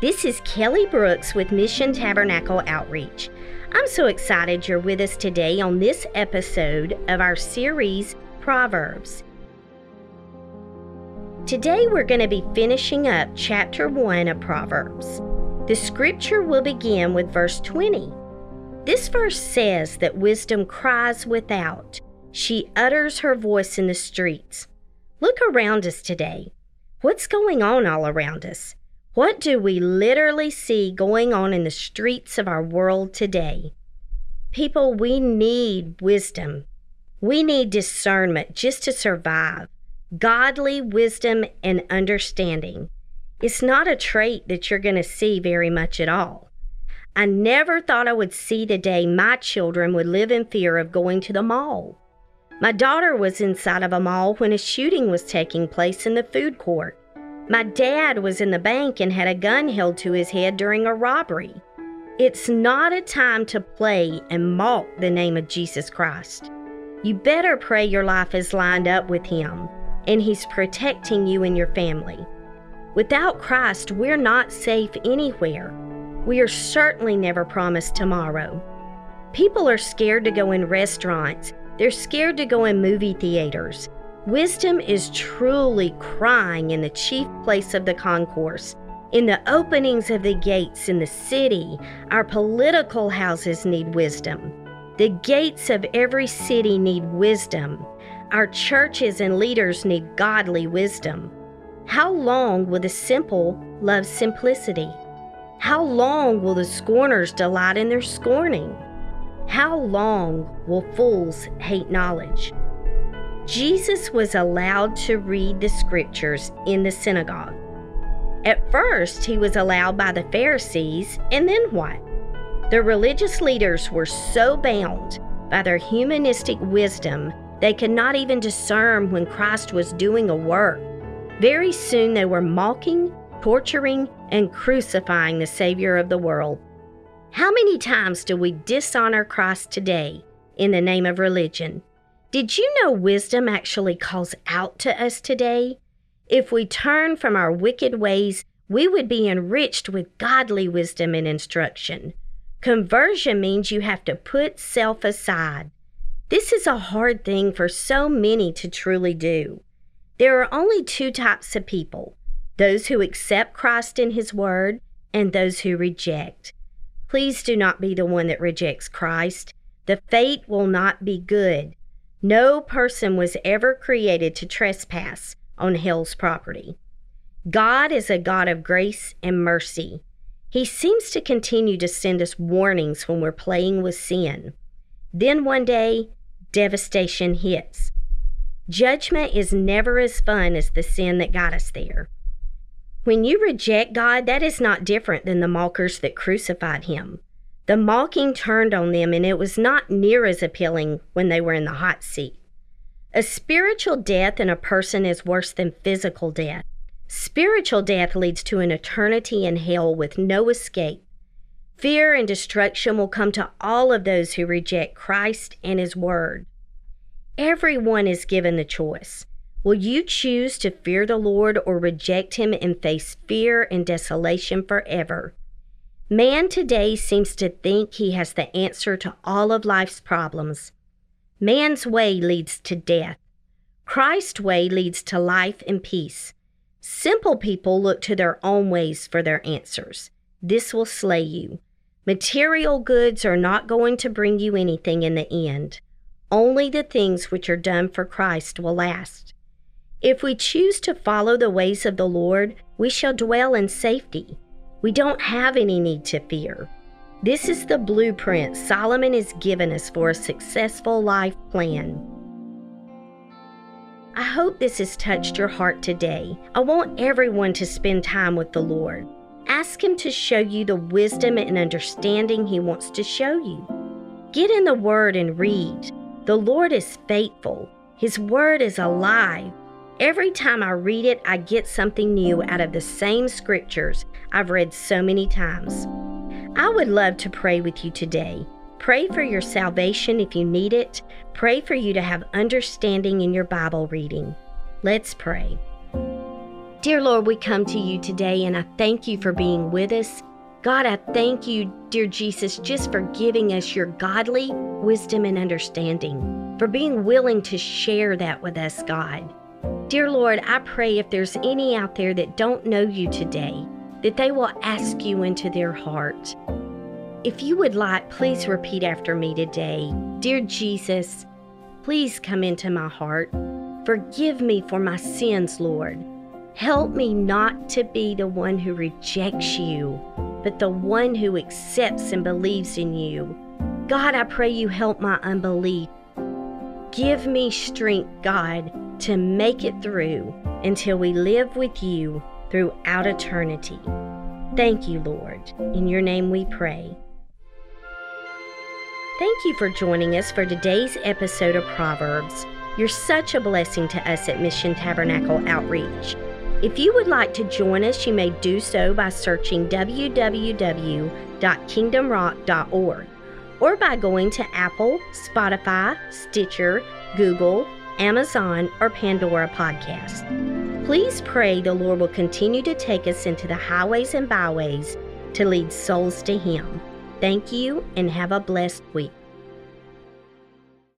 This is Kelly Brooks with Mission Tabernacle Outreach. I'm so excited you're with us today on this episode of our series, Proverbs. Today we're going to be finishing up chapter 1 of Proverbs. The scripture will begin with verse 20. This verse says that wisdom cries without, she utters her voice in the streets. Look around us today. What's going on all around us? What do we literally see going on in the streets of our world today? People, we need wisdom. We need discernment just to survive. Godly wisdom and understanding. It's not a trait that you're going to see very much at all. I never thought I would see the day my children would live in fear of going to the mall. My daughter was inside of a mall when a shooting was taking place in the food court. My dad was in the bank and had a gun held to his head during a robbery. It's not a time to play and mock the name of Jesus Christ. You better pray your life is lined up with Him and He's protecting you and your family. Without Christ, we're not safe anywhere. We are certainly never promised tomorrow. People are scared to go in restaurants, they're scared to go in movie theaters. Wisdom is truly crying in the chief place of the concourse. In the openings of the gates in the city, our political houses need wisdom. The gates of every city need wisdom. Our churches and leaders need godly wisdom. How long will the simple love simplicity? How long will the scorners delight in their scorning? How long will fools hate knowledge? Jesus was allowed to read the scriptures in the synagogue. At first, he was allowed by the Pharisees, and then what? The religious leaders were so bound by their humanistic wisdom they could not even discern when Christ was doing a work. Very soon they were mocking, torturing, and crucifying the Savior of the world. How many times do we dishonor Christ today in the name of religion? Did you know wisdom actually calls out to us today? If we turn from our wicked ways, we would be enriched with godly wisdom and instruction. Conversion means you have to put self aside. This is a hard thing for so many to truly do. There are only two types of people those who accept Christ in His Word and those who reject. Please do not be the one that rejects Christ. The fate will not be good. No person was ever created to trespass on hell's property. God is a God of grace and mercy. He seems to continue to send us warnings when we're playing with sin. Then one day, devastation hits. Judgment is never as fun as the sin that got us there. When you reject God, that is not different than the mockers that crucified him. The mocking turned on them, and it was not near as appealing when they were in the hot seat. A spiritual death in a person is worse than physical death. Spiritual death leads to an eternity in hell with no escape. Fear and destruction will come to all of those who reject Christ and His Word. Everyone is given the choice. Will you choose to fear the Lord or reject Him and face fear and desolation forever? Man today seems to think he has the answer to all of life's problems. Man's way leads to death. Christ's way leads to life and peace. Simple people look to their own ways for their answers. This will slay you. Material goods are not going to bring you anything in the end. Only the things which are done for Christ will last. If we choose to follow the ways of the Lord, we shall dwell in safety. We don't have any need to fear. This is the blueprint Solomon has given us for a successful life plan. I hope this has touched your heart today. I want everyone to spend time with the Lord. Ask Him to show you the wisdom and understanding He wants to show you. Get in the Word and read. The Lord is faithful, His Word is alive. Every time I read it, I get something new out of the same scriptures I've read so many times. I would love to pray with you today. Pray for your salvation if you need it. Pray for you to have understanding in your Bible reading. Let's pray. Dear Lord, we come to you today and I thank you for being with us. God, I thank you, dear Jesus, just for giving us your godly wisdom and understanding, for being willing to share that with us, God. Dear Lord, I pray if there's any out there that don't know you today, that they will ask you into their heart. If you would like, please repeat after me today Dear Jesus, please come into my heart. Forgive me for my sins, Lord. Help me not to be the one who rejects you, but the one who accepts and believes in you. God, I pray you help my unbelief. Give me strength, God, to make it through until we live with you throughout eternity. Thank you, Lord. In your name we pray. Thank you for joining us for today's episode of Proverbs. You're such a blessing to us at Mission Tabernacle Outreach. If you would like to join us, you may do so by searching www.kingdomrock.org or by going to Apple, Spotify, Stitcher, Google, Amazon, or Pandora Podcast. Please pray the Lord will continue to take us into the highways and byways to lead souls to Him. Thank you and have a blessed week.